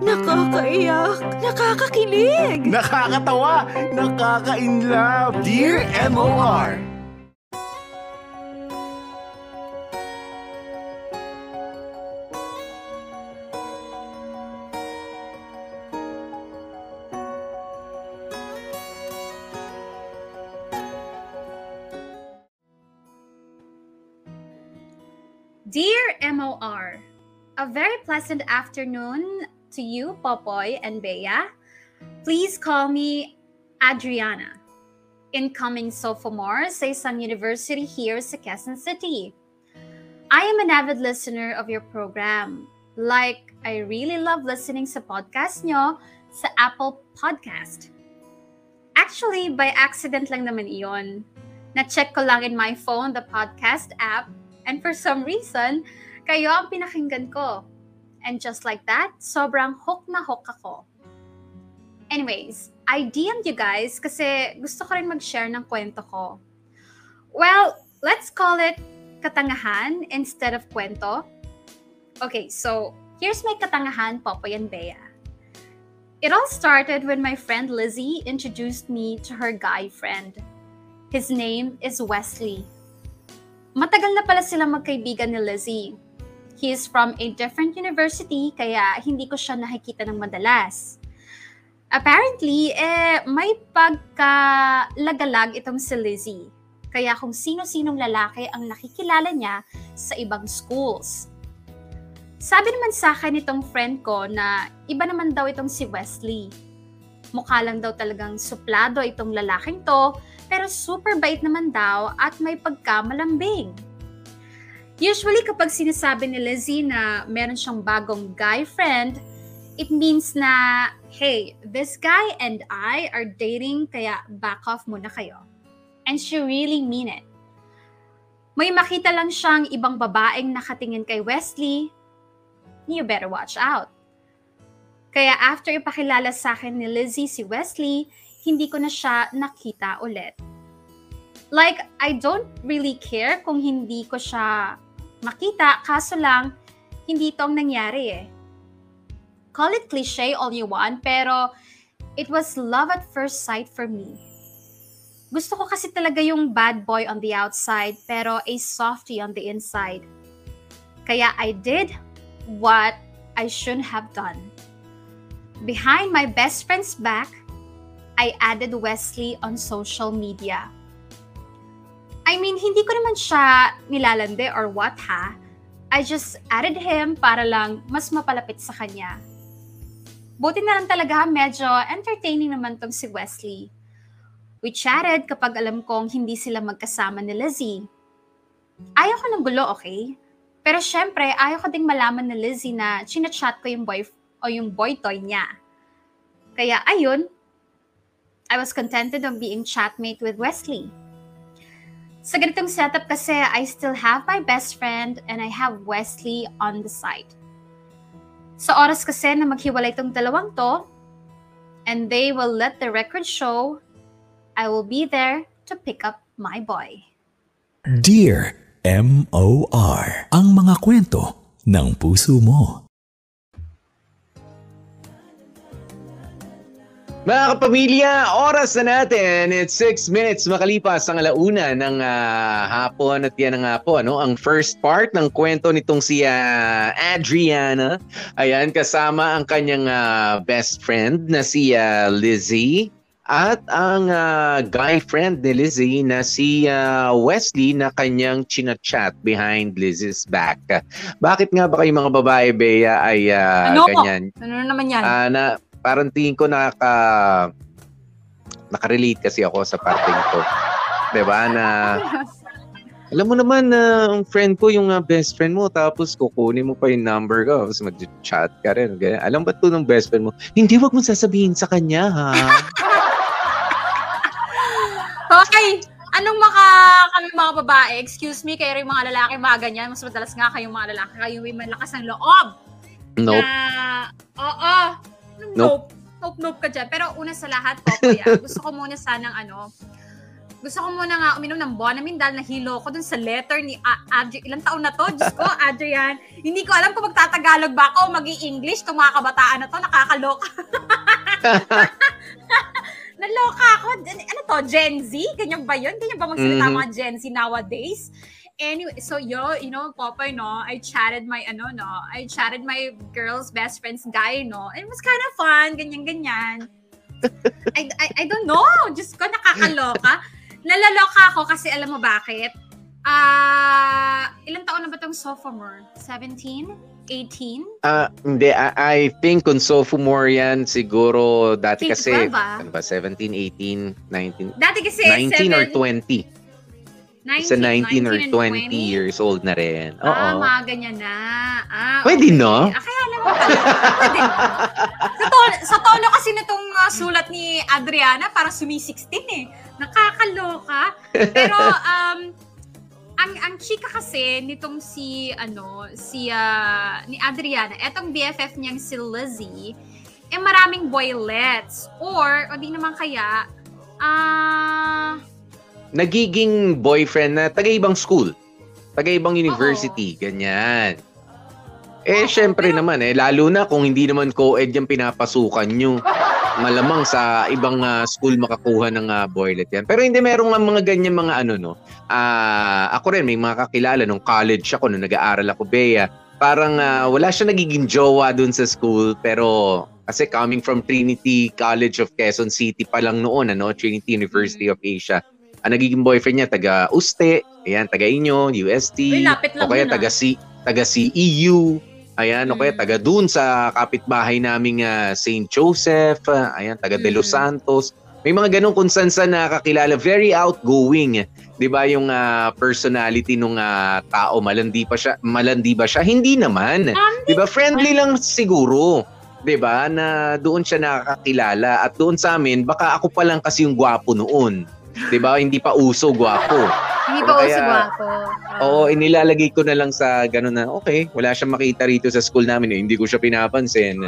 Nakakaiyak, nakakakilig. Nakakatawa, nakaka-inlove. Dear MOR. Dear MOR, a very pleasant afternoon to you, Popoy and Bea. Please call me Adriana, incoming sophomore sa isang university here sa Quezon City. I am an avid listener of your program. Like, I really love listening sa podcast nyo sa Apple Podcast. Actually, by accident lang naman iyon. Na-check ko lang in my phone the podcast app and for some reason, kayo ang pinakinggan ko. And just like that, sobrang hook na hook ako. Anyways, I DM'd you guys kasi gusto ko rin mag-share ng kwento ko. Well, let's call it katangahan instead of kwento. Okay, so here's my katangahan, Popoy and Bea. It all started when my friend Lizzie introduced me to her guy friend. His name is Wesley. Matagal na pala sila magkaibigan ni Lizzie. He is from a different university kaya hindi ko siya nakikita ng madalas. Apparently, eh, may pagkalagalag itong si Lizzie. Kaya kung sino-sinong lalaki ang nakikilala niya sa ibang schools. Sabi naman sa akin itong friend ko na iba naman daw itong si Wesley. Mukha lang daw talagang suplado itong lalaking to, pero super bait naman daw at may pagkamalambing. Usually kapag sinasabi ni Lizzie na meron siyang bagong guy friend, it means na, hey, this guy and I are dating kaya back off muna kayo. And she really mean it. May makita lang siyang ibang babaeng nakatingin kay Wesley, you better watch out. Kaya after ipakilala sa akin ni Lizzie si Wesley, hindi ko na siya nakita ulit. Like, I don't really care kung hindi ko siya makita, kaso lang, hindi itong nangyari eh. Call it cliche all you want, pero it was love at first sight for me. Gusto ko kasi talaga yung bad boy on the outside, pero a softie on the inside. Kaya I did what I shouldn't have done. Behind my best friend's back, I added Wesley on social media. I mean, hindi ko naman siya nilalande or what ha. I just added him para lang mas mapalapit sa kanya. Buti na lang talaga medyo entertaining naman tong si Wesley. We chatted kapag alam kong hindi sila magkasama ni Lizzie. Ayaw ko ng gulo, okay? Pero syempre, ayaw ko ding malaman ni Lizzie na chinachat ko yung boy o yung boy toy niya. Kaya ayun, I was contented of being chatmate with Wesley. Sa ganitong setup kasi, I still have my best friend and I have Wesley on the side. Sa oras kasi na maghiwalay itong dalawang to, and they will let the record show, I will be there to pick up my boy. Dear M.O.R. Ang mga kwento ng puso mo. Mga kapamilya, oras na natin. It's 6 minutes makalipas ang alauna ng ah, hapon at yan na nga po, ano, ang first part ng kwento nitong si ah, Adriana. Ayan, kasama ang kanyang ah, best friend na si ah, Lizzie at ang ah, guy friend ni Lizzie na si ah, Wesley na kanyang chinachat behind Lizzie's back. Bakit nga ba kayo mga babae, Bea, ay ah, Ano? ganyan? Ano na naman yan? Ah, na parang tingin ko naka nakarelate kasi ako sa parting to. 'Di ba na alam mo naman na ang friend ko yung ah, best friend mo tapos kukunin mo pa yung number ko tapos mag-chat ka rin. Ganyan. Alam ba to ng best friend mo? Hindi, wag mo sasabihin sa kanya ha. Okay, anong maka kami mga babae? Excuse me, kayo rin mga lalaki, mga ganyan. Mas madalas nga kayong mga lalaki, kayo may malakas ng loob. nope. Na, oo. Nope. Nope. Nope, nope ka dyan. Pero una sa lahat po, kuya, gusto ko muna sanang ano, gusto ko muna nga uminom ng Bonamine dahil nahilo ko dun sa letter ni A- Adri. Ilang taon na to? Diyos ko, Adrian. Hindi ko alam kung magtatagalog ba ako o mag english Itong mga kabataan na to, nakakaloka. Naloka ako. Ano to, Gen Z? Ganyan ba yun? Ganyan ba magsalita Mhm. mga Gen Z nowadays? Anyway, so yo, you know, Popeye, no, I chatted my, ano, no, I chatted my girl's best friend's guy, no, and it was kind of fun, ganyan-ganyan. I, I, I don't know, Diyos ko, nakakaloka. Nalaloka ako kasi alam mo bakit? Ah, ilang taon na ba tong sophomore? 17? 18? Ah, hindi, I, I think kung sophomore yan, siguro dati kasi, 12 ah. ano ba, 17, 18, 19, Dati kasi 19 or 7 20. 19, Sa 19 or 19 and 20 years old na rin. Oo. Ah, mga ganyan na. Ah, Pwede, okay. no? Ah, kaya naman pala. Pwede, no? Sa tono, sa tono kasi nitong uh, sulat ni Adriana, parang sumi-16 eh. Nakakaloka. Pero, um, ang ang chika kasi nitong si ano si ah, ni Adriana etong BFF niyang si Lizzie eh maraming boylets or o di naman kaya ah Nagiging boyfriend na taga-ibang school. Taga-ibang university. Ganyan. Eh, Oo, syempre naman eh. Lalo na kung hindi naman co-ed yung pinapasukan nyo. Malamang sa ibang ah, school makakuha ng uh, boylet yan. Pero hindi meron nga mga ganyan mga ano no. Ah, ako rin may mga kakilala nung college ako nung nag-aaral ako Bea. Parang ah, wala siya nagiging jowa dun sa school pero kasi coming from Trinity College of Quezon City pa lang noon ano, Trinity University of Asia. Ang nagiging boyfriend niya taga Uste, ayan, taga inyo, UST, Uy, lapit lang o kaya ah. taga C, taga CEU, ayan, o kaya Mm. taga dun sa kapitbahay naming ah, St. Joseph, ah, ayan, taga De Los Mm. Santos. May mga ganong kung saan saan nakakilala, very outgoing. 'Di ba yung ah, personality nung ah, tao, malandi pa siya, malandi ba siya? Hindi naman. 'Di ba? Friendly lang siguro. 'Di ba? Na doon siya nakakakilala at doon sa amin baka ako pa lang kasi yung gwapo noon. 'Di ba? Hindi pa uso gwapo. Hindi pa uso gwapo. Oo, inilalagay ko na lang sa gano'n na, okay, wala siyang makita rito sa school namin, eh, hindi ko siya pinapansin.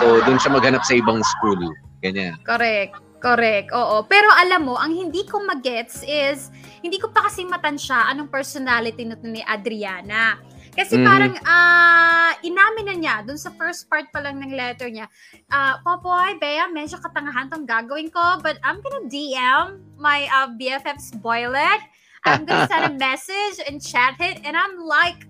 So, doon siya maghanap sa ibang school. Ganyan. Correct. Correct. Oo. Pero alam mo, ang hindi ko magets is, hindi ko pa kasi matansya anong personality nito ni Adriana. Kasi Mhm. parang ah inamin na niya dun sa first part pa lang ng letter niya. Ah, Popoy, Bea, medyo katangahan tong gagawin ko, but I'm gonna DM my uh, BFF's boylet. I'm gonna send a message and chat it, and I'm like,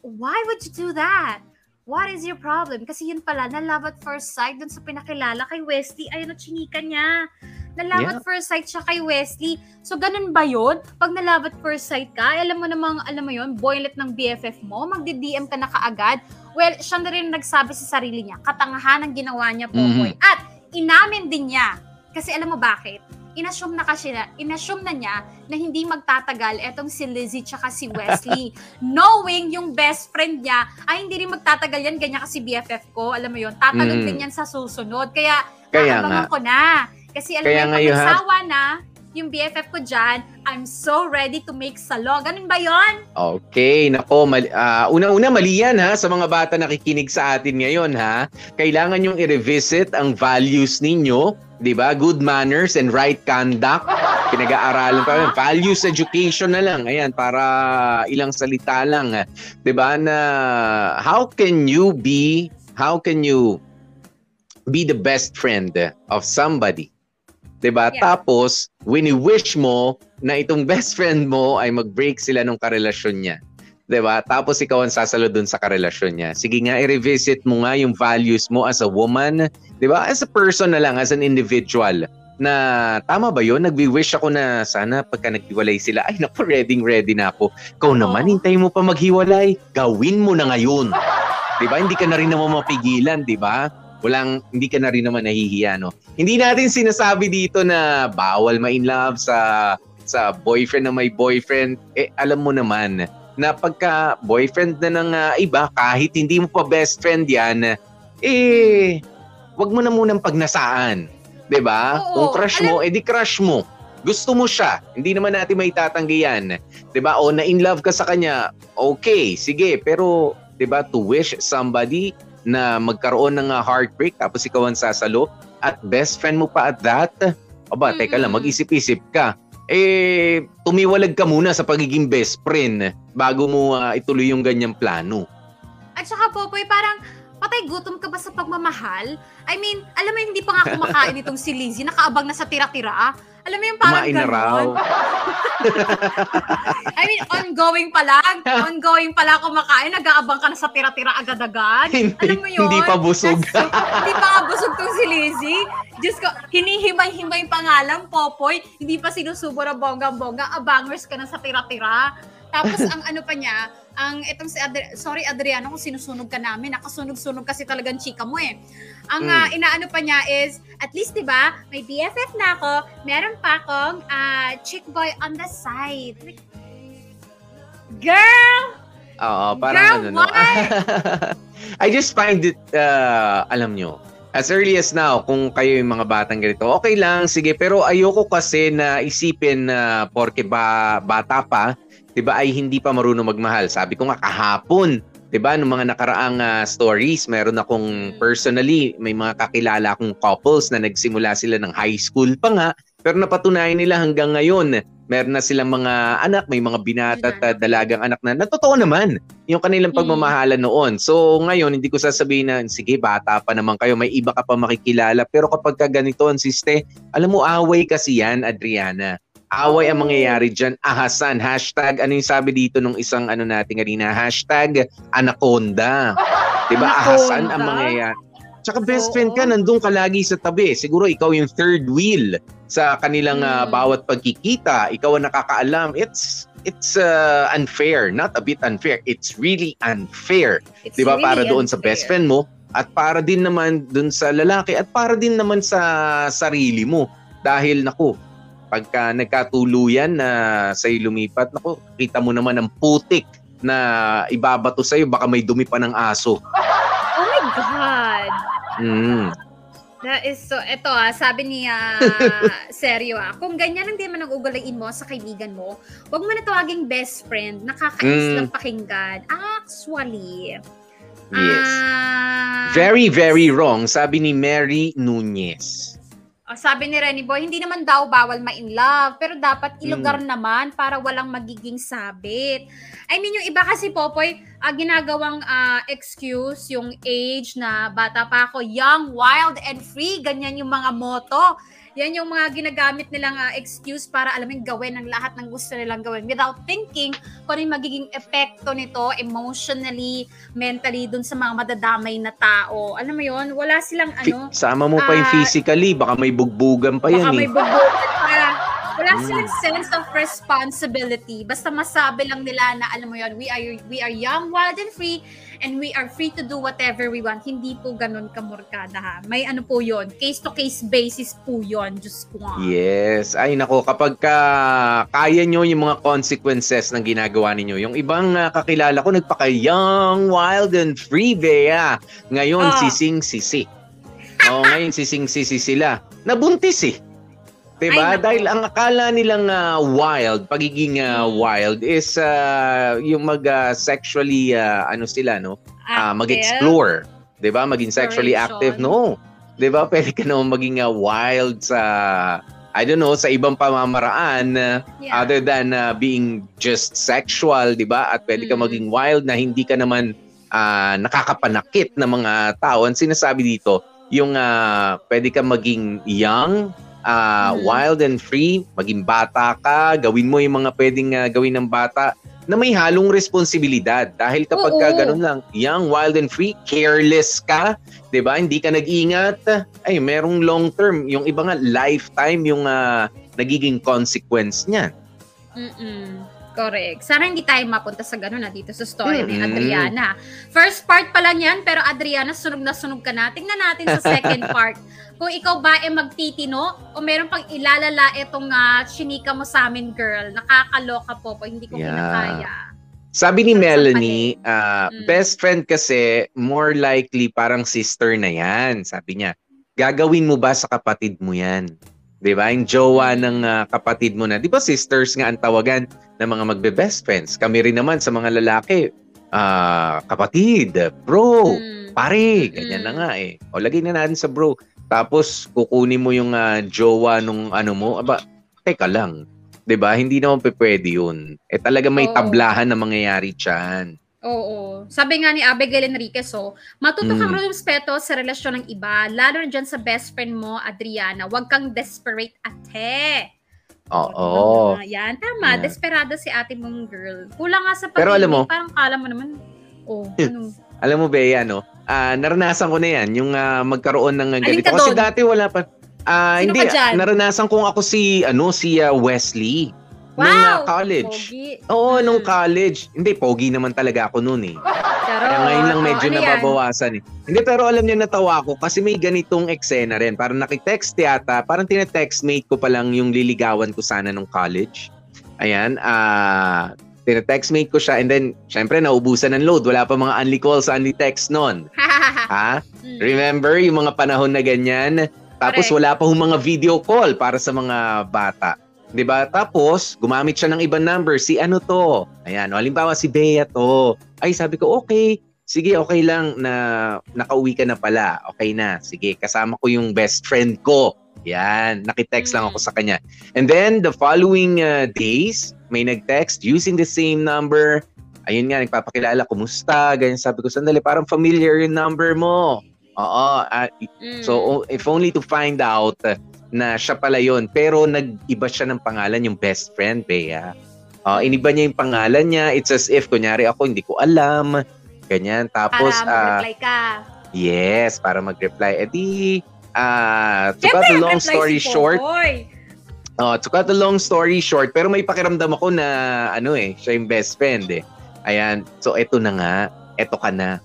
why would you do that? What is your problem? Kasi yun pala, na love at first sight dun sa pinakilala kay Wesley. Ayun, at chinika niya. Na love Yeah. at first sight siya kay Wesley. So, ganun ba yun? Pag na love at first sight ka, eh, alam mo namang, alam mo yun, boylet ng BFF mo, magdi-DM ka na kaagad. Well, siya na rin nagsabi sa sarili niya, katangahan ang ginawa niya, Popoy. At, inamin din niya. Kasi alam mo bakit? Inassume na kasi na, inassume na niya na hindi magtatagal etong si Lizzie tsaka si Wesley. Knowing yung best friend niya, ay hindi rin magtatagal yan, ganyan kasi BFF ko, alam mo yun, tatalon Mm. din yan sa susunod. Kaya, Kaya nga. ko na. Kasi alam Kaya mo, nga pag you have- nagsawa na, yung BFF ko dyan, I'm so ready to make salo. Ganun ba yon? Okay, nako, mal- ah, una-una mali yan ha, sa mga bata nakikinig sa atin ngayon ha. Kailangan yung i-revisit ang values ninyo, di ba? Good manners and right conduct. Pinag-aaralan pa rin. Values education na lang. Ayan, para ilang salita lang. Di ba? Na how can you be, how can you be the best friend of somebody? 'Di ba? Yeah. Tapos, when you wish mo na itong best friend mo ay mag-break sila nung karelasyon niya. 'Di ba? Tapos ikaw ang sasalo dun sa karelasyon niya. Sige nga, i-revisit mo nga yung values mo as a woman, 'di ba? As a person na lang, as an individual na tama ba yun? Nagwi-wish ako na sana pagka naghiwalay sila, ay naku, ready ready na ako. Ikaw naman, Oo. hintayin mo pa maghiwalay. Gawin mo na ngayon. 'Di ba? Hindi ka na rin naman mapigilan, 'di ba? Walang hindi ka na rin naman nahihiya, no? Hindi natin sinasabi dito na bawal ma-in love sa sa boyfriend na may boyfriend. Eh alam mo naman na pagka boyfriend na ng ah, iba kahit hindi mo pa best friend 'yan, eh wag mo na munang pagnasaan. ba? Oo, Kung crush mo, edi crush mo. Gusto mo siya. Hindi naman natin may tatanggi yan. ba? O na in love ka sa kanya, okay, sige, pero ba to wish somebody na magkaroon ng ah, heartbreak tapos ikaw ang sasalo at best friend mo pa at that, aba, teka lang, mag-isip-isip ka. Eh, tumiwalag ka muna sa pagiging best friend bago mo ah, ituloy yung ganyang plano. At saka, Popoy, parang patay gutom ka ba sa pagmamahal? I mean, alam mo, hindi pa nga kumakain itong si Lizzie, nakaabang na sa tira-tira. Alam mo yung parang Kumain na raw. ganon. I mean, ongoing pa lang. Ongoing pa lang kumakain, nag-aabang ka na sa tira-tira agad-agad. hindi, Alam mo yun? hindi pa busog. That's- hindi pa nga busog tong si Lizzie. Diyos ko, hinihimay-himay pa nga lang, Popoy. Hindi pa sinusubo na bonggang-bongga. Abangers ka na sa tira-tira. Tapos ang ano pa niya, ang itong si Adri- sorry Adriano kung sinusunog ka namin, nakasunog-sunog kasi talagang chika mo eh. Ang Mm. ah, inaano pa niya is, at least 'di ba, may BFF na ako, meron pa akong ah, chick boy on the side. Girl, Oo, parang Girl, ano, no? I just find it, uh, alam nyo, as early as now, kung kayo yung mga batang ganito, okay lang, sige, pero ayoko kasi na isipin na porke ba, bata pa, 'di ba ay hindi pa marunong magmahal. Sabi ko nga kahapon, 'di ba, nung mga nakaraang ah, stories, meron akong personally may mga kakilala akong couples na nagsimula sila ng high school pa nga, pero napatunayan nila hanggang ngayon, meron na silang mga anak, may mga binata at ah, dalagang anak na natotoo naman yung kanilang Mm. pagmamahalan noon. So ngayon, hindi ko sasabihin na, sige, bata pa naman kayo, may iba ka pa makikilala. Pero kapag ka ganito ang siste, alam mo, away kasi yan, Adriana. Away ang mangyayari dyan. Ahasan. Hashtag, ano yung sabi dito nung isang ano natin kanina? Hashtag, anaconda. Diba? Ahasan ang Anaconda? mangyayari. Tsaka best Oo. friend ka, nandun ka lagi sa tabi. Siguro ikaw yung third wheel sa kanilang ah, Mm. bawat pagkikita. Ikaw ang nakakaalam. It's it's uh, unfair. Not a bit unfair. It's really unfair. it's 'Di ba? really para doon sa best unfair. friend mo at para din naman doon sa lalaki at para din naman sa sarili mo. Dahil naku, pagka nagkatuluyan na sa'yo lumipat, naku, kita mo naman ang putik na ibabato sa'yo, baka may dumi pa ng aso. Oh my God! Mm. That is so, eto ah, sabi niya, seryo ah, kung ganyan ang di man ang ugalain mo sa kaibigan mo, huwag mo na tawaging best friend, nakakainis Mm. lang pakinggan. Actually, Yes. ah, Very, very wrong, sabi ni Mary Nunez. Oh, sabi ni Renny Boy, hindi naman daw bawal ma-in love, pero dapat Mm. ilugar naman para walang magiging sabit. I mean, yung iba kasi, Popoy, ah, ginagawang ah, excuse yung age na bata pa ako, young, wild, and free, ganyan yung mga moto. Yan yung mga ginagamit nilang ah, excuse para alam yung gawin ang lahat ng gusto nilang gawin without thinking kung ano yung magiging epekto nito emotionally, mentally dun sa mga madadamay na tao. Alam mo yon wala silang ano, Sama mo pa yung ah, physically, baka may bugbugan pa baka yan may eh. pa. Wala Mm. silang sense of responsibility. Basta masabi lang nila na alam mo yon we are we are young, wild and free and we are free to do whatever we want. Hindi po ganun kamurkada ha. May ano po yon case to case basis po yon Diyos ko nga. Yes. Ay nako, kapag ka kaya nyo yung mga consequences ng ginagawa ninyo. Yung ibang ah, kakilala ko nagpaka-young, wild, and free, Bea. Ngayon, Ah. sising-sisi. Oo, ngayon sising-sisi sila. Nabuntis eh. Diba? Ay. Dahil ang akala nilang ah, wild, pagiging Hmm. wild is ah, yung mag ah, sexually ah, ano sila no? Ah, Active. mag-explore, 'di ba? Maging sexually active, no. 'Di ba? Pwede ka naman maging uh, wild sa I don't know, sa ibang pamamaraan uh, Yeah. other than uh, being just sexual, 'di ba? At pwede ka Mm. maging wild na hindi ka naman ah, nakakapanakit ng mga tao. Ang sinasabi dito, yung ah, pwede ka maging young, ah, Mm. wild and free, maging bata ka, gawin mo yung mga pwedeng ah, gawin ng bata na may halong responsibilidad. Dahil kapag ka ganun lang, young, wild and free, careless ka, 'di ba? Hindi ka nag-ingat, ay merong long term, yung iba nga lifetime yung ah, nagiging consequence niyan. Mm-mm. Correct. Sana hindi tayo mapunta sa ganun na dito sa story ni Mm-mm. Adriana. First part pa lang yan, pero Adriana, sunog na sunog ka na. Tingnan natin sa second part. Kung ikaw ba ay magtitino o meron pang ilalala itong uh, chinika mo sa amin, girl. Nakakaloka po po. Hindi ko Yeah. kinakaya. Sabi ni Melanie, ah, Mm. best friend kasi more likely parang sister na yan. Sabi niya, gagawin mo ba sa kapatid mo yan? 'Di ba? Yung jowa Mm. ng ah, kapatid mo na. 'Di ba sisters nga ang tawagan ng mga magbe-best friends? Kami rin naman sa mga lalaki, ah, kapatid, bro, Mm. pare, ganyan Mm. na nga eh. O lagay na natin sa bro. Tapos kukunin mo yung ah, jowa nung ano mo. Aba, teka lang. 'Di ba? Hindi naman pwede yun. Eh talaga may Oo. tablahan na mangyayari dyan. Oo. Sabi nga ni Abigail Enriquez, so, matuto kang Mm. rumespeto sa relasyon ng iba, lalo na dyan sa best friend mo, Adriana. Huwag kang desperate ate. Oo. diba? Yan, tama. Yeah. Desperado si ate mong girl. Kulang nga sa pag Pero alam mo- parang kala mo naman, oh, ano, Alam mo, Bea, no? Ah, naranasan ko na yan, yung ah, magkaroon ng ganito. ka Kasi dati wala pa. Ah, Sino hindi, ka naranasan kong ako si, ano, si ah, Wesley. Nung ah, wow! college. Pogi. Oo, Mm. nung college. Hindi, pogi naman talaga ako noon eh. Charot. Kaya ngayon lang medyo Oh, ano nababawasan eh. Hindi, pero alam niyo natawa ko kasi may ganitong eksena rin. Parang nakitext yata, parang tinetextmate ko pa lang yung liligawan ko sana nung college. Ayan, ah, tinetextmate ko siya and then, syempre, naubusan ng load. Wala pa mga unli calls, unli text noon. Ha? Mm. Remember yung mga panahon na ganyan? Tapos Correct. wala pa hong mga video call para sa mga bata. 'Di ba? Tapos gumamit siya ng ibang number. Si ano to? Ayan, o, halimbawa si Bea to. Ay, sabi ko, okay. Sige, okay lang na nakauwi ka na pala. Okay na. Sige, kasama ko yung best friend ko. Yan, nakitext lang Mm. ako sa kanya. And then the following uh, days, may nag-text using the same number. Ayun nga, nagpapakilala, kumusta? Ganyan sabi ko, sandali, parang familiar yung number mo. Oo, ah, Mm. So, o- if only to find out uh, na siya pala yun. Pero nag-iba siya ng pangalan, yung best friend, Bea. Uh, iniba niya yung pangalan niya. It's as if, kunyari ako, hindi ko alam. Ganyan. Tapos, para ah, mag-reply ka. yes, para mag-reply. E di, ah, to Siyempre, cut the long story si short, Popoy. Oh, to cut the long story short, pero may pakiramdam ako na ano eh, siya yung best friend eh. Ayan, so eto na nga, eto ka na.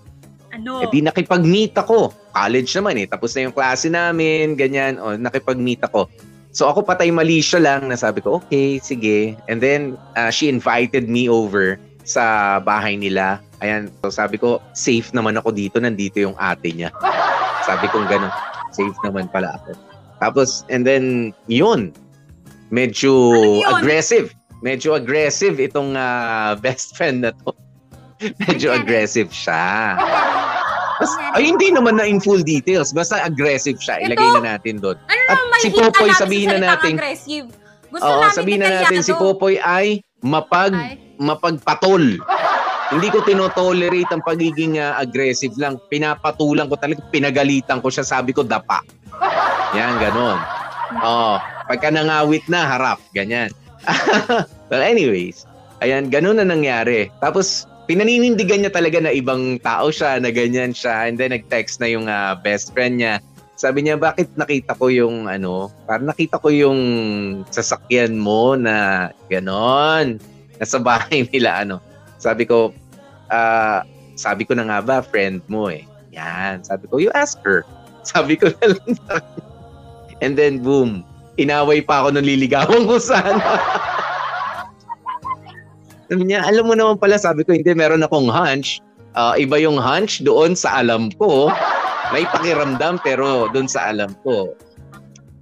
Ano? Eh di nakipag-meet ako. College naman eh. Tapos na yung klase namin, ganyan. O, nakipag-meet ako. So ako patay mali siya lang na sabi ko, okay, sige. And then, uh, she invited me over sa bahay nila. Ayan, so sabi ko, safe naman ako dito. Nandito yung ate niya. Sabi ko gano'n, safe naman pala ako. Tapos, and then, yun. Medyo Ano yun? aggressive. Medyo aggressive itong ah, best friend na to. Medyo aggressive siya. Bas- ay, hindi naman na in full details. Basta aggressive siya. Ilagay na natin doon. Ano At si Popoy, sabihin sa na natin- aggressive? Gusto Oo, namin sabihin na natin si Popoy ay mapag Ay, mapagpatol. Hindi ko tinotolerate ang pagiging ah, aggressive lang. Pinapatulan ko talaga, pinagalitan ko siya. Sabi ko, dapa. Yan, ganon. Oh, pagka nangawit na, harap. Ganyan. well, anyways, ayan, ganon na nangyari. Tapos, pinaninindigan niya talaga na ibang tao siya, na ganyan siya. And then, nag-text na yung ah, best friend niya. Sabi niya, bakit nakita ko yung ano, parang nakita ko yung sasakyan mo na ganon. Nasa bahay nila, ano. Sabi ko, ah, sabi ko na nga ba, friend mo eh. Yan. Sabi ko, you ask her. Sabi ko na lang sa. And then, boom. Inaway pa ako nung liligawan ko sana. Sabi niya, alam mo naman pala, sabi ko, hindi, meron akong hunch. Ah, iba yung hunch doon sa alam ko. May pakiramdam, pero doon sa alam ko.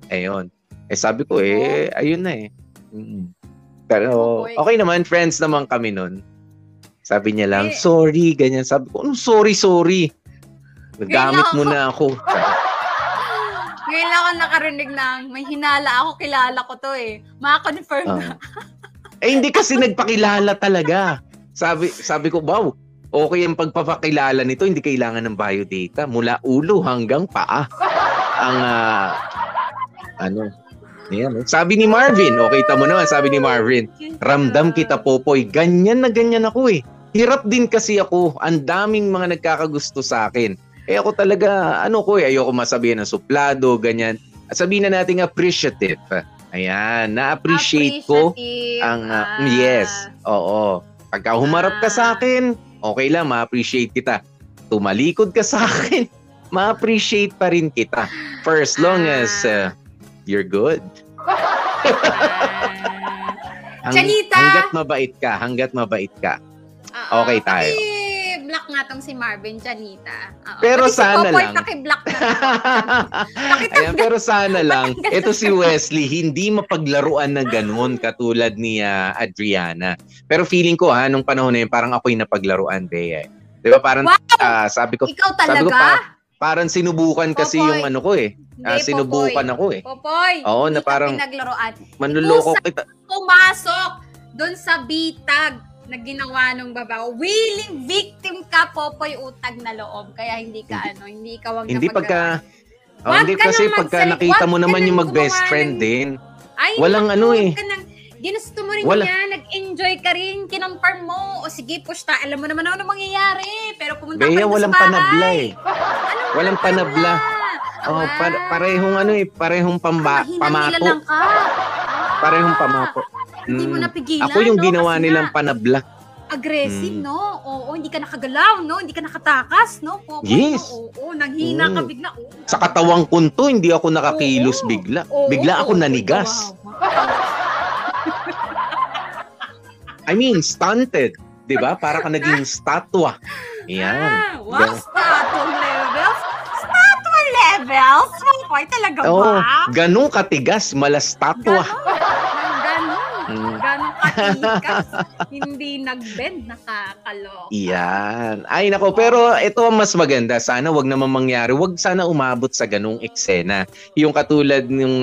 Ayun. Eh, sabi ko, eh, ayun na eh. Mm. Pero, Okay. okay naman, friends naman kami nun. Sabi niya lang, Eh. sorry, ganyan. Sabi ko, ano sorry, sorry? Nagamit mo na ako. Ngayon lang ako nakarinig ng may hinala ako, kilala ko to eh. Ma-confirm Ah. na. Eh hindi kasi nagpakilala talaga. Sabi sabi ko, wow, okay ang pagpapakilala nito, hindi kailangan ng biodata mula ulo hanggang paa. Ang ah, ano, yan. oh. Sabi ni Marvin, okay tamo naman, sabi ni Marvin, ramdam kita popoy, ganyan na ganyan ako eh. Hirap din kasi ako, ang daming mga nagkakagusto sa akin. Eh ako talaga, ano ko eh, ayoko masabihin ng suplado, ganyan. At sabihin na natin appreciative. Ayan, na-appreciate ko ang uh, Ah. yes, oo. Pagka humarap ka sa Ah. akin, okay lang, ma-appreciate kita. Tumalikod ka sa akin, ma-appreciate pa rin kita. For as long as uh, you're good. Hang- Chanita! Hanggat mabait ka, hanggat mabait ka. Oo. Okay tayo. Paki-block nga tong si Marvin Janita. Oo. Pero Pati sana si Popoy, lang. paki-block na. Ayan, pero sana lang, ito si Wesley, hindi mapaglaruan na ganun katulad ni ah, Adriana. Pero feeling ko ha, nung panahon na yun, parang ako'y napaglaruan, Bea. Di ba? Parang Wow! ah, sabi ko, Ikaw sabi ko talaga? pa, parang sinubukan kasi Popoy. yung ano ko eh. Hindi, Ah, sinubukan Popoy. ako eh. Popoy, Oo, na parang- ka pinaglaruan. Manluloko kita. Pumasok doon sa bitag na ginawa ng babae. Willing victim ka, Popoy, utag na loob. Kaya hindi ka ano, hindi ka wag Hindi na pagka... Oh, Wag hindi ka kasi pagka nakita mo naman yung mag-best friend din. Ay, Walang ano eh. ka Ginusto mo rin Wala. yan, nag-enjoy ka rin, kinonfirm mo. O sige, push ta, alam mo naman ano mangyayari. Pero pumunta Bea, pa rin walang sa panabla eh. Anong Walang panabla. Oh, Wow. pa- parehong ano eh, parehong pamba, pamapo. lang ka. Parehong pamapo. Hindi mo Mm. napigilan, Ako yung no? ginawa Kasi nilang nga, panabla. aggressive, Mm. no? Oo, hindi ka nakagalaw, no? Hindi ka nakatakas, no? Popoy, Yes. no? Oo, nanghina ka Mm. bigla. Oo. Sa katawang kunto, hindi ako nakakilos Oo. bigla. Oo, Bigla ako oo, nanigas. kawawa. I mean, stunted. 'Di ba? Para ka naging statwa. Yan. Ah, wow, Gan- statue levels. Statue levels? Popoy, talaga Oo, ba? ganun katigas, mala statwa. Ganon. Mm. Katikas. hindi nag-bend, nakakaloka. Yan. Ay nako, pero ito ang mas maganda. Sana wag naman mangyari. Wag sana umabot sa ganung eksena. Yung katulad ng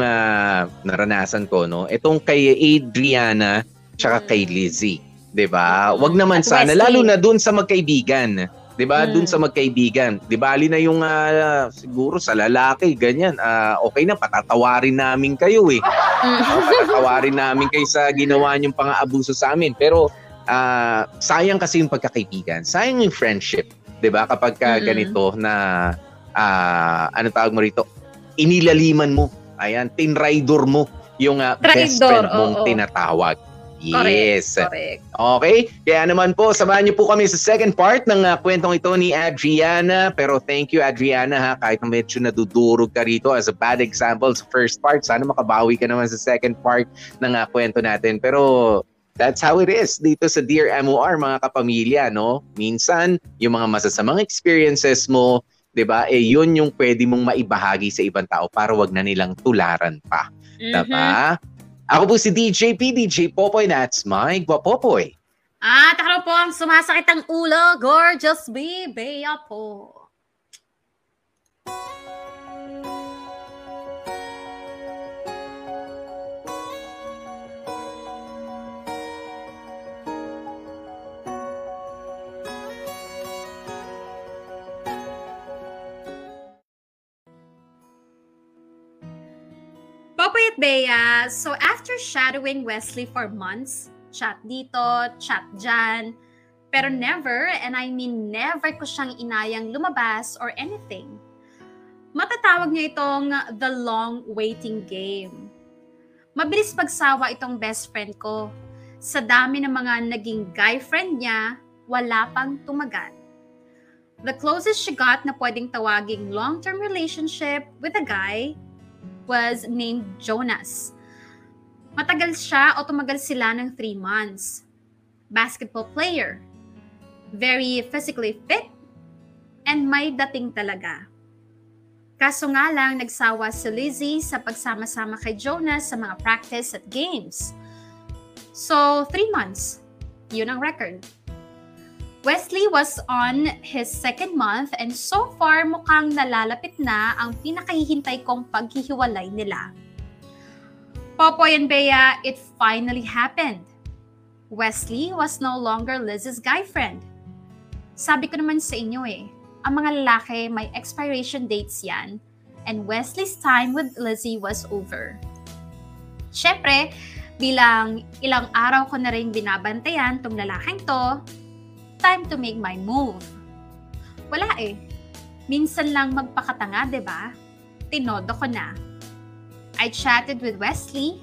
naranasan ko, no? Itong kay Adriana tsaka Mm. kay Lizzie. 'Di ba? Wag naman At sana Wesley. lalo na dun sa magkaibigan. 'Di ba? Mm. Dun sa magkaibigan. 'Di ba? Ali na yung ah, siguro sa lalaki ganyan. Ah, okay na patatawarin namin kayo eh. Oh, patatawarin namin kayo sa ginawa niyong pang-aabuso sa amin. Pero ah, sayang kasi yung pagkakaibigan. Sayang yung friendship. 'Di ba? Kapag ka Mm-mm. ganito na ah, ano tawag mo rito? Inilaliman mo. Ayan, tinraidor mo yung best Traidor, friend mong oo. tinatawag. Yes. Correct. Okay? Kaya naman po, samahan niyo po kami sa second part ng ah, kwentong ito ni Adriana. Pero thank you, Adriana, ha? Kahit na medyo nadudurog ka rito as a bad example sa first part, sana makabawi ka naman sa second part ng ah, kwento natin. Pero that's how it is dito sa Dear MOR, mga kapamilya, no? Minsan, yung mga masasamang experiences mo, 'di ba? Eh yun yung pwede mong maibahagi sa ibang tao para wag na nilang tularan pa. Mhm. Diba? Ako po si DJ P, DJ Popoy, that's my Guapopoy. At ako po ang sumasakit ang ulo, gorgeous B, Bea po. Popoy at Bea, so after shadowing Wesley for months, chat dito, chat dyan, pero never, and I mean never ko siyang inayang lumabas or anything. Matatawag niya itong the long waiting game. Mabilis pagsawa itong best friend ko. Sa dami ng mga naging guy friend niya, wala pang tumagal. The closest she got na pwedeng tawaging long-term relationship with a guy was named Jonas. Matagal siya o tumagal sila ng three months. Basketball player. Very physically fit. And may dating talaga. Kaso nga lang, nagsawa si Lizzie sa pagsama-sama kay Jonas sa mga practice at games. So, three months. Yun ang record. Wesley was on his second month and so far mukhang nalalapit na ang pinakahihintay kong paghihiwalay nila. Popoy and Bea, it finally happened. Wesley was no longer Liz's guy friend. Sabi ko naman sa inyo eh, ang mga lalaki may expiration dates yan and Wesley's time with Lizzie was over. Siyempre, bilang ilang araw ko na rin binabantayan tong lalaking to, time to make my move. Wala eh. Minsan lang magpakatanga, ba? Tinodo ko na. I chatted with Wesley,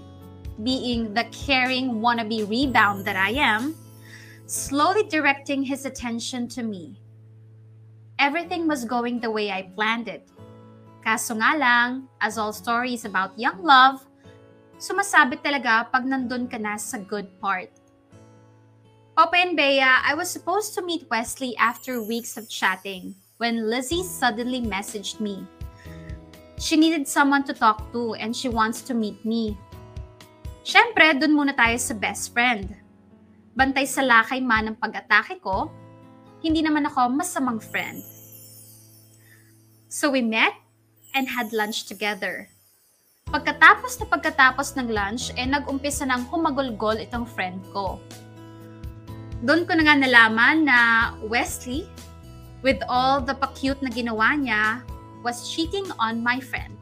being the caring wannabe rebound that I am, slowly directing his attention to me. Everything was going the way I planned it. Kaso nga lang, as all stories about young love, sumasabit talaga pag nandun ka na sa good part. Popa and Bea, I was supposed to meet Wesley after weeks of chatting when Lizzie suddenly messaged me. She needed someone to talk to and she wants to meet me. Siyempre, dun muna tayo sa best friend. Bantay sa lakay man ang pag-atake ko, hindi naman ako masamang friend. So we met and had lunch together. Pagkatapos na pagkatapos ng lunch, eh nag-umpisa ng humagulgol itong friend ko. Doon ko na nga nalaman na Wesley, with all the pa-cute na ginawa niya, was cheating on my friend.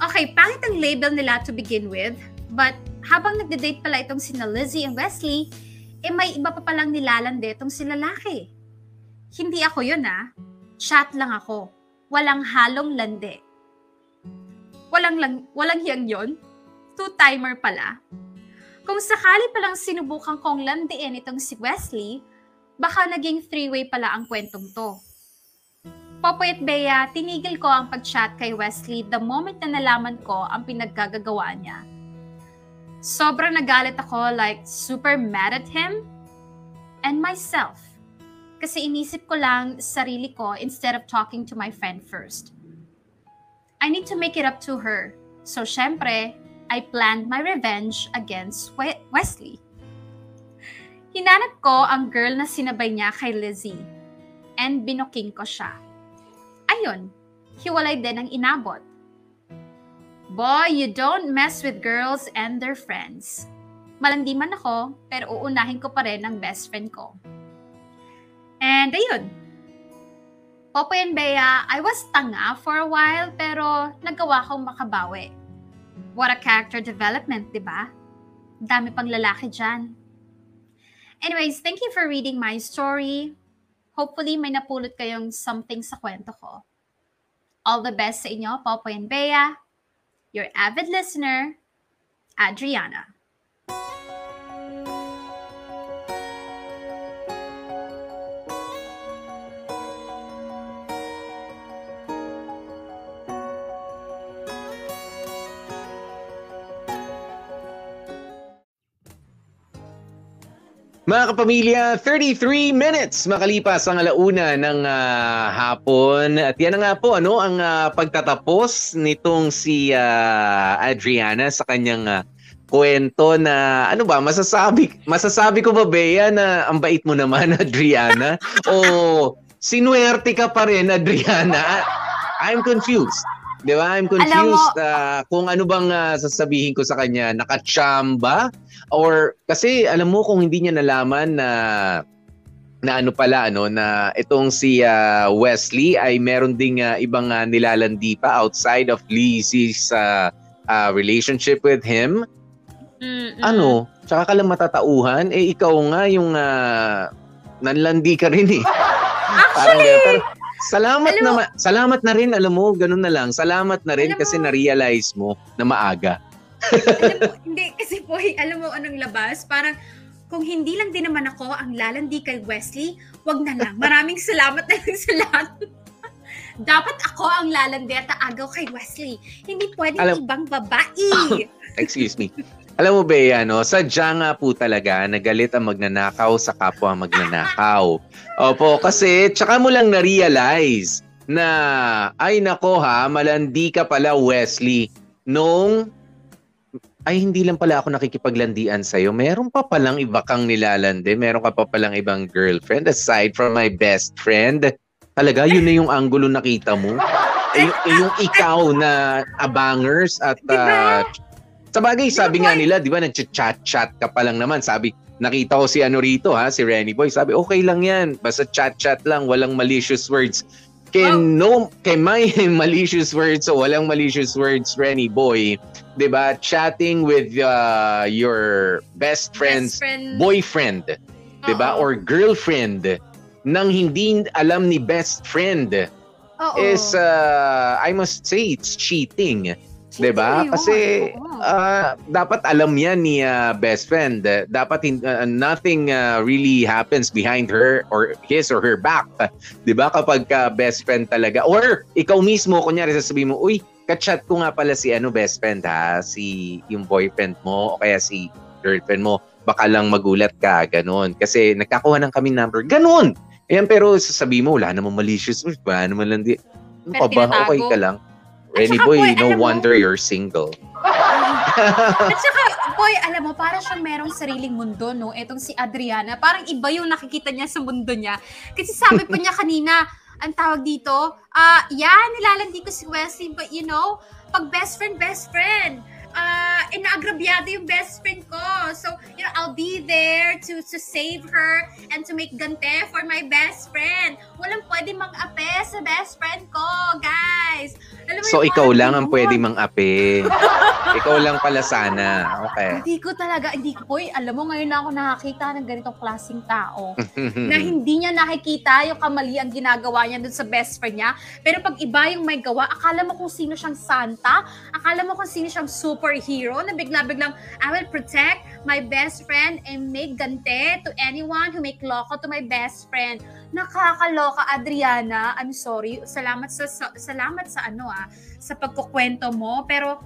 Okay, pangit ang label nila to begin with, but habang nagde-date pala itong sina Lizzie and Wesley, eh may iba pa palang nilalande itong si lalaki. Hindi ako yun ah. Chat lang ako. Walang halong lande. Walang lang, walang yang yon. Two-timer pala. Kung sakali palang sinubukan kong landiin itong si Wesley, baka naging three-way pala ang kwentong to. Popoy at Bea, tinigil ko ang pag-chat kay Wesley the moment na nalaman ko ang pinaggagawa niya. Sobrang nagalit ako like super mad at him and myself. Kasi inisip ko lang sarili ko instead of talking to my friend first. I need to make it up to her. So syempre, I planned my revenge against We- Wesley. Hinanap ko ang girl na sinabay niya kay Lizzie and binuking ko siya. Ayun, hiwalay din ang inabot. Boy, you don't mess with girls and their friends. Malandi man ako, pero uunahin ko pa rin ang best friend ko. And ayun, Popoy and Bea, I was tanga for a while, pero nagawa kong makabawi. What a character development, di ba? Dami pang lalaki dyan. Anyways, thank you for reading my story. Hopefully, may napulot kayong something sa kwento ko. All the best sa inyo, Popoy and Bea. Your avid listener, Adriana. Mga kapamilya, 33 minutes makalipas ang alauna ng ah, hapon. At yan na nga po, ano, ang ah, pagtatapos nitong si ah, Adriana sa kanyang ah, kwento na, ano ba, masasabi, masasabi ko ba, Bea, na ang bait mo naman, Adriana? o sinuwerte ka pa rin, Adriana? I'm confused. Di ba? I'm confused ah, kung ano bang ah, sasabihin ko sa kanya. Nakachamba? Or kasi alam mo kung hindi niya nalaman na na ano pala ano na itong si ah, Wesley ay meron ding ah, ibang ah, nilalandi pa outside of Lizzie's ah, ah, relationship with him. Ano? Tsaka ka lang matatauhan eh ikaw nga yung ah, nanlandi ka rin eh. Parang ganun. Pero salamat Alam mo- na salamat na rin alam mo ganun na lang. Salamat na rin kasi mo- na-realize mo na maaga. alam mo, hindi, kasi po, alam mo anong labas? Parang, kung hindi lang din naman ako ang lalandi kay Wesley, wag na lang. Maraming salamat na lang sa lahat. Dapat ako ang lalandi at aagaw kay Wesley. Hindi pwedeng Alam- ibang babae. Excuse me. Alam mo ba ano, sadya nga po talaga nagalit ang magnanakaw sa kapwa magnanakaw. Opo, kasi tsaka mo lang na-realize na, ay nako ha, malandi ka pala Wesley, nung ay hindi lang pala ako nakikipaglandian sa'yo. Meron pa palang iba kang nilalandi. Meron ka pa palang ibang girlfriend aside from my best friend. Talaga, yun na yung angulo nakita mo. Eh, yung, eh, yung ikaw na abangers at Diba? Sa bagay, sabi nga boy? nila, di ba, nag-chat-chat ka pa lang naman. Sabi, nakita ko si ano rito, ha, si Renny Boy. Sabi, okay lang yan. Basta chat-chat lang, walang malicious words. Can no, can my malicious words o walang malicious words, Renny Boy, di ba, chatting with uh, your best friend's Best friend. boyfriend, di ba, or girlfriend, nang hindi alam ni best friend Oo. is, uh, I must say, it's cheating. 'Di ba? Kasi ah, dapat alam yan ni ah, best friend. Dapat ah, nothing ah, really happens behind her or his or her back. 'Di ba? Kapag ka best friend talaga or ikaw mismo kunyari sasabihin mo, "Uy, ka-chat ko nga pala si ano best friend ha, si yung boyfriend mo o kaya si girlfriend mo." Baka lang magulat ka, ganun. Kasi nagkakuha ng kami number. Ganun! Ayan, pero sasabihin mo, wala namang malicious. Wala naman lang di. Ano pa ba? Okay ka lang. Renny boy, boy, no alam mo- wonder you're single. At saka, boy, alam mo, para siyang merong sariling mundo, no? Etong si Adriana, parang iba yung nakikita niya sa mundo niya. Kasi sabi po niya kanina, ang tawag dito, ah, yeah, nilalandi ko si Wesley, but you know, pag best friend, best friend, ah, inaagrabyado yung best friend ko. So, you know, I'll be there to to save her and to make gante for my best friend. Walang pwede mang-ape sa best friend ko, guys. Alam mo So, yung ikaw lang ang pwede mang-ape. ikaw lang pala sana. Okay. Hindi ko talaga, hindi ko, boy, alam mo, ngayon lang ako nakakita ng ganitong klaseng tao. na hindi niya nakikita yung kamali ang ginagawa niya dun sa best friend niya. Pero pag iba yung may gawa, akala mo kung sino siyang Santa, akala mo kung sino siyang superhero na bigla-biglang, I will protect my best friend and make gante to anyone who make loko to my best friend. Nakakaloka, Adriana. I'm sorry. Salamat sa, sa- salamat sa ano ah, sa pagkukwento mo. Pero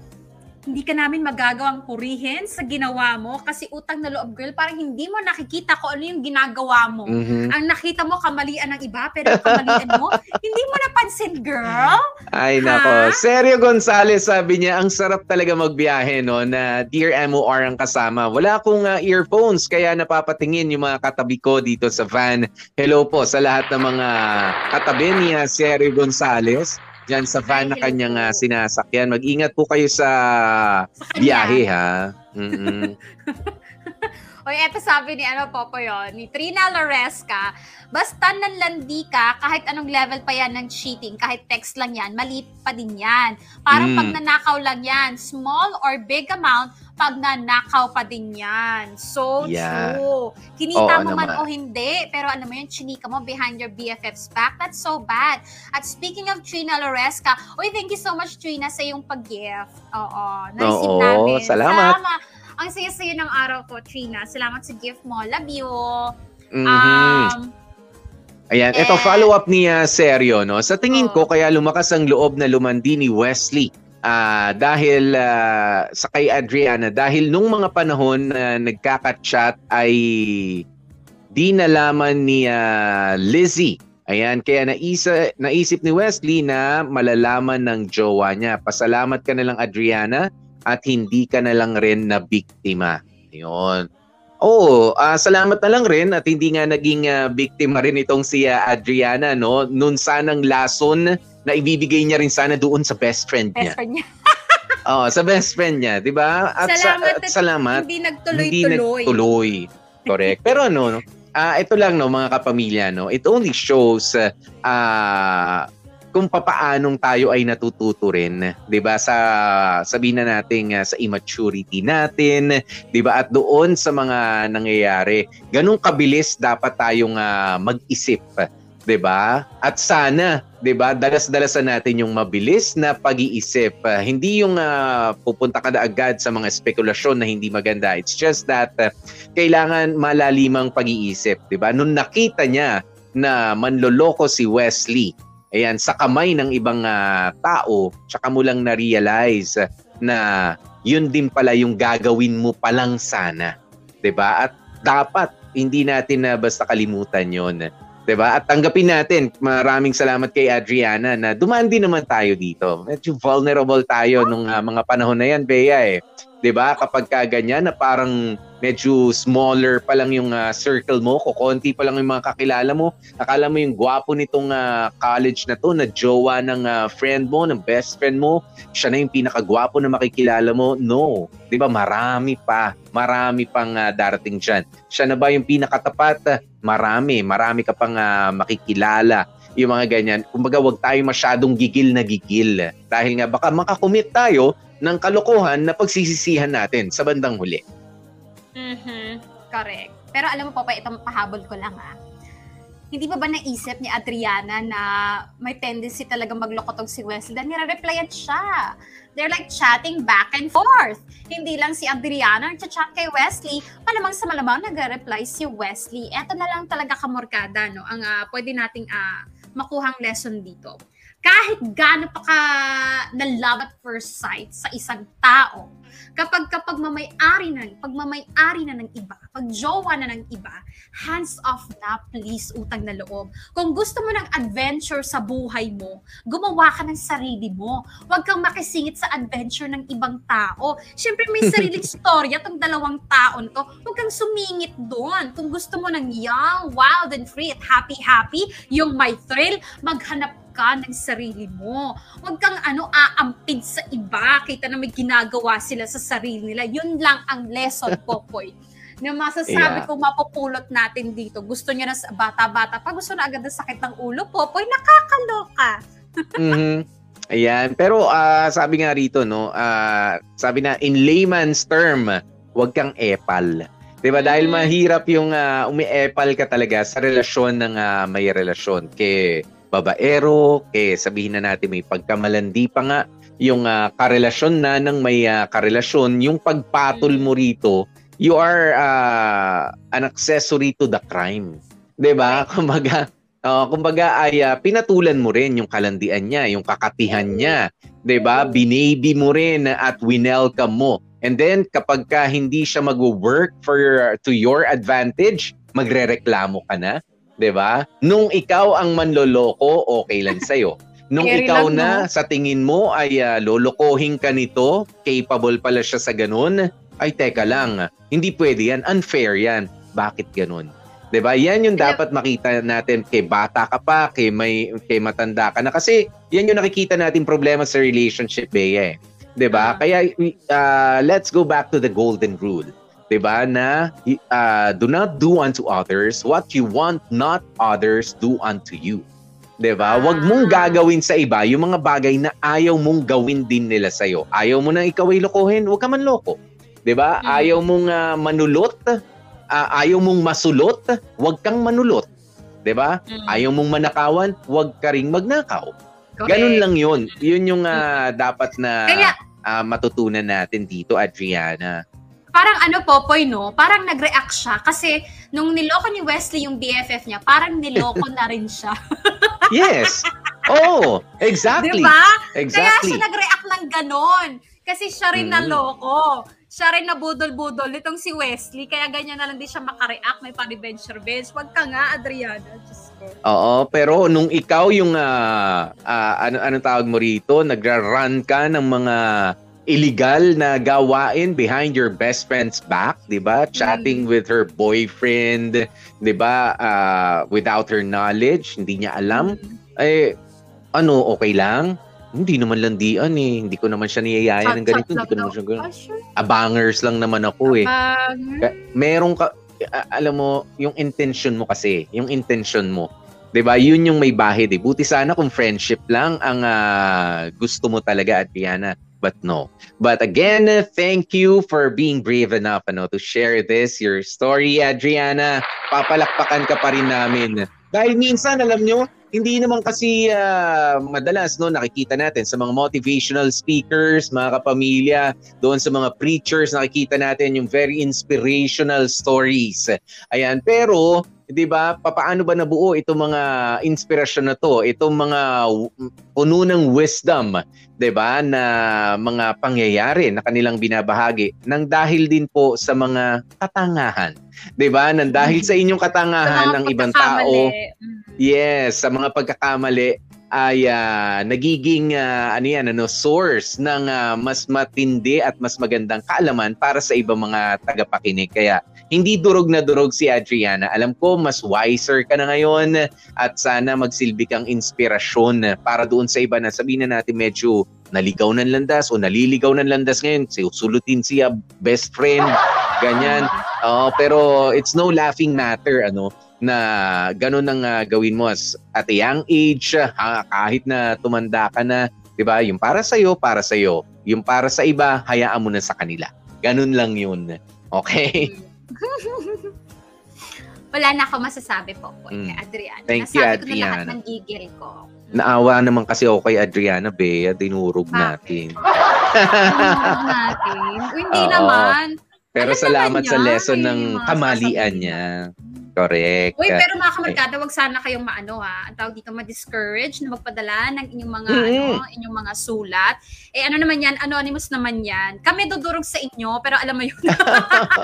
hindi ka namin magagawang purihin sa ginawa mo kasi utang na loob girl, parang hindi mo nakikita kung ano yung ginagawa mo. Mhm. Ang nakita mo kamalian ng iba, pero kamalian mo, hindi mo napansin, girl. Ay, Ha? nako. Sergio Gonzalez sabi niya, ang sarap talaga magbiyahe, no, na Dear MOR ang kasama. Wala akong uh, earphones, kaya napapatingin yung mga katabi ko dito sa van. Hello po sa lahat ng mga katabi ni Sergio Gonzalez dyan sa van na kanyang uh, sinasakyan. Mag-ingat po kayo sa Sa biyahe, ha? Mm-mm. O eto sabi ni ano po po yun, ni Trina Loresca, basta nanlandi ka, kahit anong level pa yan ng cheating, kahit text lang yan, mali pa din yan. Parang Mm. pag nanakaw lang yan, small or big amount, pag nanakaw pa din yan. So Yeah. true. Kinita Oo mo man o hindi, pero alam mo yun, chinika mo behind your BFF's back, that's so bad. At speaking of Trina Loresca, uy, thank you so much Trina sa iyong pag-gift. Oo, na-receive Oo, namin. salamat. Salamat. Ang saya-saya ng araw ko, Trina. Salamat sa gift mo. Love you. Mhm. Um, Ayan, ito follow-up ni uh, Sergio, no? Sa tingin ko, kaya lumakas ang loob na lumandi ni Wesley ah, dahil ah, sa kay Adriana, dahil nung mga panahon na nagkaka-chat ay di nalaman ni ah, Lizzie. Ayan, kaya naisa, naisip ni Wesley na malalaman ng jowa niya. Pasalamat ka na lang Adriana at hindi ka na lang rin na biktima. Ayun. Oo, ah, salamat na lang rin at hindi nga naging ah, biktima rin itong si ah, Adriana, no? Noon sanang lason na ibibigay niya rin sana doon sa best friend best niya. friend niya. Oo, sa best friend niya, 'di ba? At sa- Salamat at at salamat Hindi hindi nagtuloy-tuloy. nagtuloy. Correct. Pero ano, no, ah ito lang no mga kapamilya no. It only shows ah, ah kung papaanong tayo ay natututo rin, 'di ba? Sa sabihin na natin ah, sa immaturity natin, 'di ba? At doon sa mga nangyayari, ganung kabilis dapat tayong ah, mag-isip, 'di ba? At sana, 'di ba, dalas-dalasan natin yung mabilis na pag-iisip. Ah, hindi yung ah, pupunta ka na agad sa mga spekulasyon na hindi maganda. It's just that ah, kailangan malalimang pag-iisip, 'di ba? Nung nakita niya na manloloko si Wesley, ayan, sa kamay ng ibang ah, tao, tsaka mo lang na-realize na yun din pala yung gagawin mo palang sana. 'di ba? At dapat hindi natin na basta kalimutan 'yon. 'Di ba? At tanggapin natin. Maraming salamat kay Adriana na dumaan din naman tayo dito. Medyo vulnerable tayo nung ah, mga panahon na 'yan, Bea eh. 'Di ba? Kapag ka ganyan na parang medyo smaller pa lang yung ah, circle mo, kukonti pa lang yung mga kakilala mo, akala mo yung gwapo nitong ah, college na to, na jowa ng ah, friend mo, ng best friend mo, siya na yung pinakagwapo na makikilala mo. No. 'Di ba? Marami pa. Marami pang ah, darating diyan. Siya na ba yung pinakatapat? Marami. Marami ka pang ah, makikilala. Yung mga ganyan. Kumbaga, wag tayo masyadong gigil na gigil. Dahil nga baka makakumit tayo ng kalokohan na pagsisisihan natin sa bandang huli. Mhm. Correct. Pero alam mo po pa, itong pahabol ko lang ah. Hindi pa ba naisip ni Adriana na may tendency talaga magloko tong si Wesley? Dahil nire-replyan siya. They're like chatting back and forth. Hindi lang si Adriana nag-chat kay Wesley, malamang sa malamang nag-reply si Wesley. Eto na lang talaga kamorkada, no? Ang ah, pwede nating ah, makuhang lesson dito. Kahit gaano pa ka na love at first sight sa isang tao, kapag kapag mamay-ari na, pag mamay-ari na ng iba, pag jowa na ng iba, hands off na please utang na loob. Kung gusto mo ng adventure sa buhay mo, gumawa ka ng sarili mo. Huwag kang makisingit sa adventure ng ibang tao. Siyempre may sariling storya tong dalawang taon to. Huwag kang sumingit doon. Kung gusto mo ng young, wild and free at happy-happy, yung may thrill, maghanap ka ng sarili mo. Huwag kang ano, aampid sa iba. Kita na may ginagawa sila sa sarili nila. Yun lang ang lesson, Popoy. na masasabi Yeah. kong mapupulot natin dito. Gusto niya na sa bata-bata pa, gusto na agad ng sakit ng ulo, Popoy, nakakaloka. Mhm. Ayan. Pero ah, sabi nga rito, no, ah, sabi na, in layman's term, huwag kang epal. 'Di ba? Dahil Mm. mahirap yung uh, umi-epal ka talaga sa relasyon ng ah, may relasyon. Kay babaero, kay sabihin na natin may pagkamalandi pa nga, yung ah, karelasyon na ng may ah, karelasyon, yung pagpatol mo rito, you are ah, an accessory to the crime. 'Di ba? Kumbaga, Uh, kumbaga ay ah, pinatulan mo rin yung kalandian niya, yung kakatihan niya, 'di ba? Binaby mo rin at winelcome mo. And then kapag ka hindi siya magwo-work for your- to your advantage, magrereklamo ka na, 'di ba? Nung ikaw ang manloloko, okay lang sa Nung Carry ikaw lang, na no? sa tingin mo ay ah, lolokohin ka nito, capable pala siya sa ganun, ay teka lang, hindi pwede yan, unfair yan. Bakit ganun? 'Di ba? Yan yung dapat makita natin kay bata ka pa, kay may kay matanda ka na kasi yan yung nakikita natin problema sa relationship eh. 'Di ba? Ah. Kaya uh, let's go back to the golden rule. 'Di ba? Na uh, do not do unto others what you want not others do unto you. 'Di ba? Huwag mong Ah. gagawin sa iba yung mga bagay na ayaw mong gawin din nila sa iyo. Ayaw mo na ikaw ay lokohin, huwag ka man loko. 'Di ba? Mm. Ayaw mong ah, manulot, ah, ayaw mong masulot, huwag kang manulot. 'Di ba? Mm. Ayaw mong manakawan, huwag ka ring magnakaw. Correct. Ganun lang 'yun. 'Yun yung ah, dapat na Kaya, ah, matutunan natin dito, Adriana. Parang ano, Popoy, no? Parang nag-react siya kasi nung niloko ni Wesley yung BFF niya, parang niloko na rin siya. Yes. oh, exactly. Di ba? Kaya Exactly. siya nag-react ng ganon. Kasi siya rin Mm. naloko. Siya rin nabudol-budol nitong si Wesley. Kaya ganyan na lang din siya makareact. May pa-revenge-revenge. Huwag ka nga, Adriana. Diyos ko. Oo, pero nung ikaw yung ah, ah, ano ano tawag mo rito, nagra-run ka ng mga illegal na gawain behind your best friend's back, 'di ba? Chatting with her boyfriend, 'di ba? Ah, without her knowledge, hindi niya alam. Mm. Eh ano, okay lang? Hindi naman landian eh. Hindi ko naman siya niyayaya ng ganito. Hindi ko naman siya ganito. Ah. Abangers lang naman ako eh. Abang- Ka- meron ka alam mo yung intention mo kasi yung intention mo 'di ba yun yung may bahid eh buti sana kung friendship lang ang ah, gusto mo talaga Adriana but no. But again thank you for being brave enough ano to share this your story Adriana. Papalakpakan ka pa rin namin. Dahil minsan alam nyo hindi naman kasi ah, madalas no nakikita natin sa mga motivational speakers mga kapamilya doon sa mga preachers, nakikita natin yung very inspirational stories. Ayan, pero 'di ba, papaano ba nabuo itong mga inspirasyon na to, itong mga puno ng wisdom, 'di ba, na mga pangyayari na kanilang binabahagi nang dahil din po sa mga katangahan, 'di ba? Nang dahil sa inyong katangahan ng ibang tao, Mm. Yes, sa mga pagkakamali ay ah, nagiging ah, ano yan, ano, source ng ah, mas matindi at mas magandang kaalaman para sa ibang mga tagapakinig. Kaya hindi durog na durog si Adriana. Alam ko mas wiser ka na ngayon at sana magsilbi kang inspirasyon para doon sa iba na sabihin na natin medyo naligaw ng landas o naliligaw ng landas ngayon. Sulutin siya, best friend, ganyan. Oo, pero it's no laughing matter ano na ganun ang ah, gawin mo as at a young age ha, kahit na tumanda ka na 'di ba yung para sa para sa yung para sa iba hayaan mo na sa kanila ganun lang yun okay Wala na ako masasabi po po Mm. kay Adriana. Thank you, Nasabi ko na lahat Adriana. ng gigil ko. naawa naman kasi ako kay Adriana Bea dinurog Bakit? natin Tinawag natin. Hindi Oo. naman. pero Alam salamat naman sa lesson ng kamalian niya Correct. Uy, pero mga kamarkada, wag sana kayong maano ha. Ang tawag dito, ma-discourage na magpadala ng inyong mga Mhm. ano, inyong mga sulat. Eh ano naman yan, anonymous naman yan. Kami dudurog sa inyo, pero alam mo yun.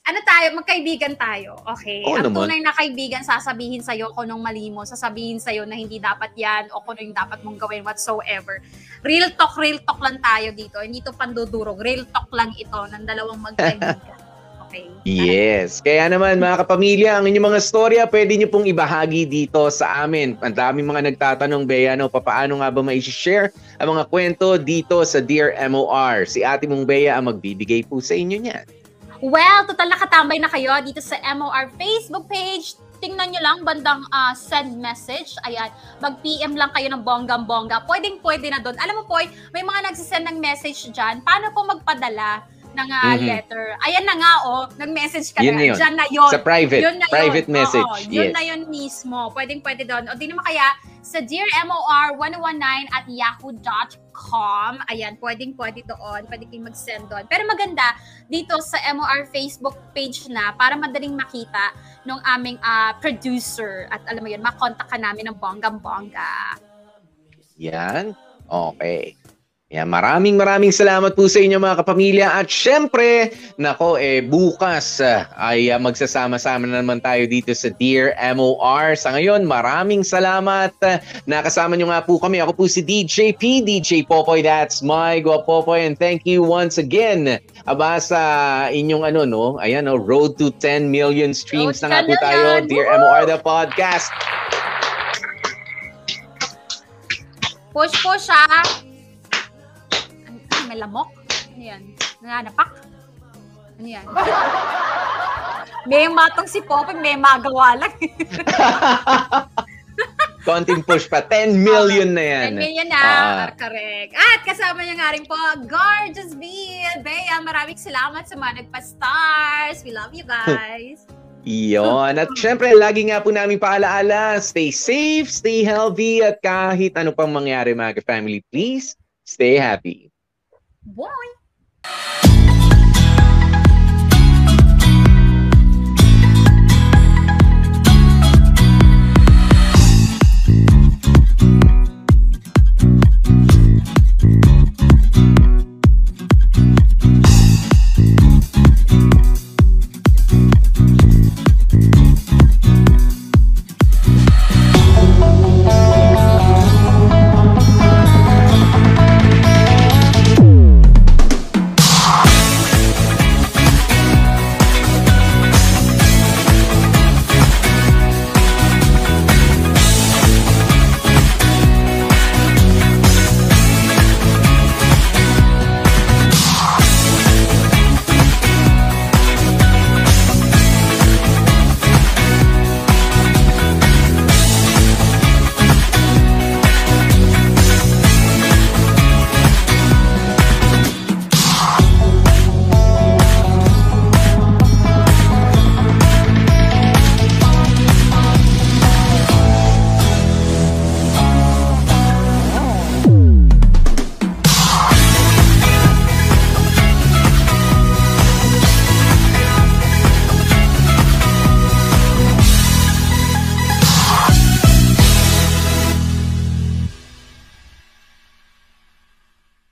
ano tayo, magkaibigan tayo. Okay. Oo Ang naman. tunay na kaibigan, sasabihin sa'yo kung nung mali mo, sasabihin sa'yo na hindi dapat yan o kung ano yung dapat mong gawin whatsoever. Real talk, real talk lang tayo dito. Hindi to pandudurog. Real talk lang ito ng dalawang magkaibigan. Okay. Yes. Kaya naman mga kapamilya, ang inyong mga storya, pwede nyo pong ibahagi dito sa amin. Ang daming mga nagtatanong, Bea, no, paano nga ba mai-share ang mga kwento dito sa Dear MOR? Si ate mong Bea ang magbibigay po sa inyo niyan. Well, total nakatambay na kayo dito sa MOR Facebook page. Tingnan nyo lang bandang ah, send message. Ayan, mag-PM lang kayo ng bonggang-bongga. Pwedeng pwede na doon. Alam mo po, may mga nagsisend ng message dyan. Paano po magpadala ng ah, Mhm. letter? Ayan na nga, oh. Nag-message ka Yun na. na yun. Dyan na yun. Sa private, Yun na private yun. message. Oo, yun yes. na yun mismo. Pwedeng pwede doon. O di naman kaya sa dearmor1019 at yahoo.com. Ayan, pwedeng pwede doon. Pwede kayong mag-send doon. Pero maganda, dito sa MOR Facebook page na para madaling makita ng aming ah, producer. At alam mo yun, makontak ka namin ng bonggang-bongga. Yan. Okay. Yan, maraming maraming salamat po sa inyo mga kapamilya at syempre, nako eh bukas ah, ay ah, magsasama-sama na naman tayo dito sa Dear MOR. Sa ngayon, maraming salamat. Ah, Nakasama nyo nga po kami. Ako po si DJ P, DJ Popoy. That's my go Popoy and thank you once again. Aba sa inyong ano no, ayan no, road to 10 million streams Road na nga po 10 tayo. million. Dear Woohoo! MOR the podcast. Push, push, ah! May lamok? Ano yan? Nananapak? Ano yan? may matong si Popoy, may magawa lang. Konting push pa. 10 million na yan. 10 million na. Ah. correct. At kasama niya nga rin po, Gorgeous Bea. Bea, maraming salamat sa mga nagpa-stars. We love you guys. Iyon. At syempre, lagi nga po namin paalaala, stay safe, stay healthy, at kahit ano pang mangyari mga family, please stay happy. Bye.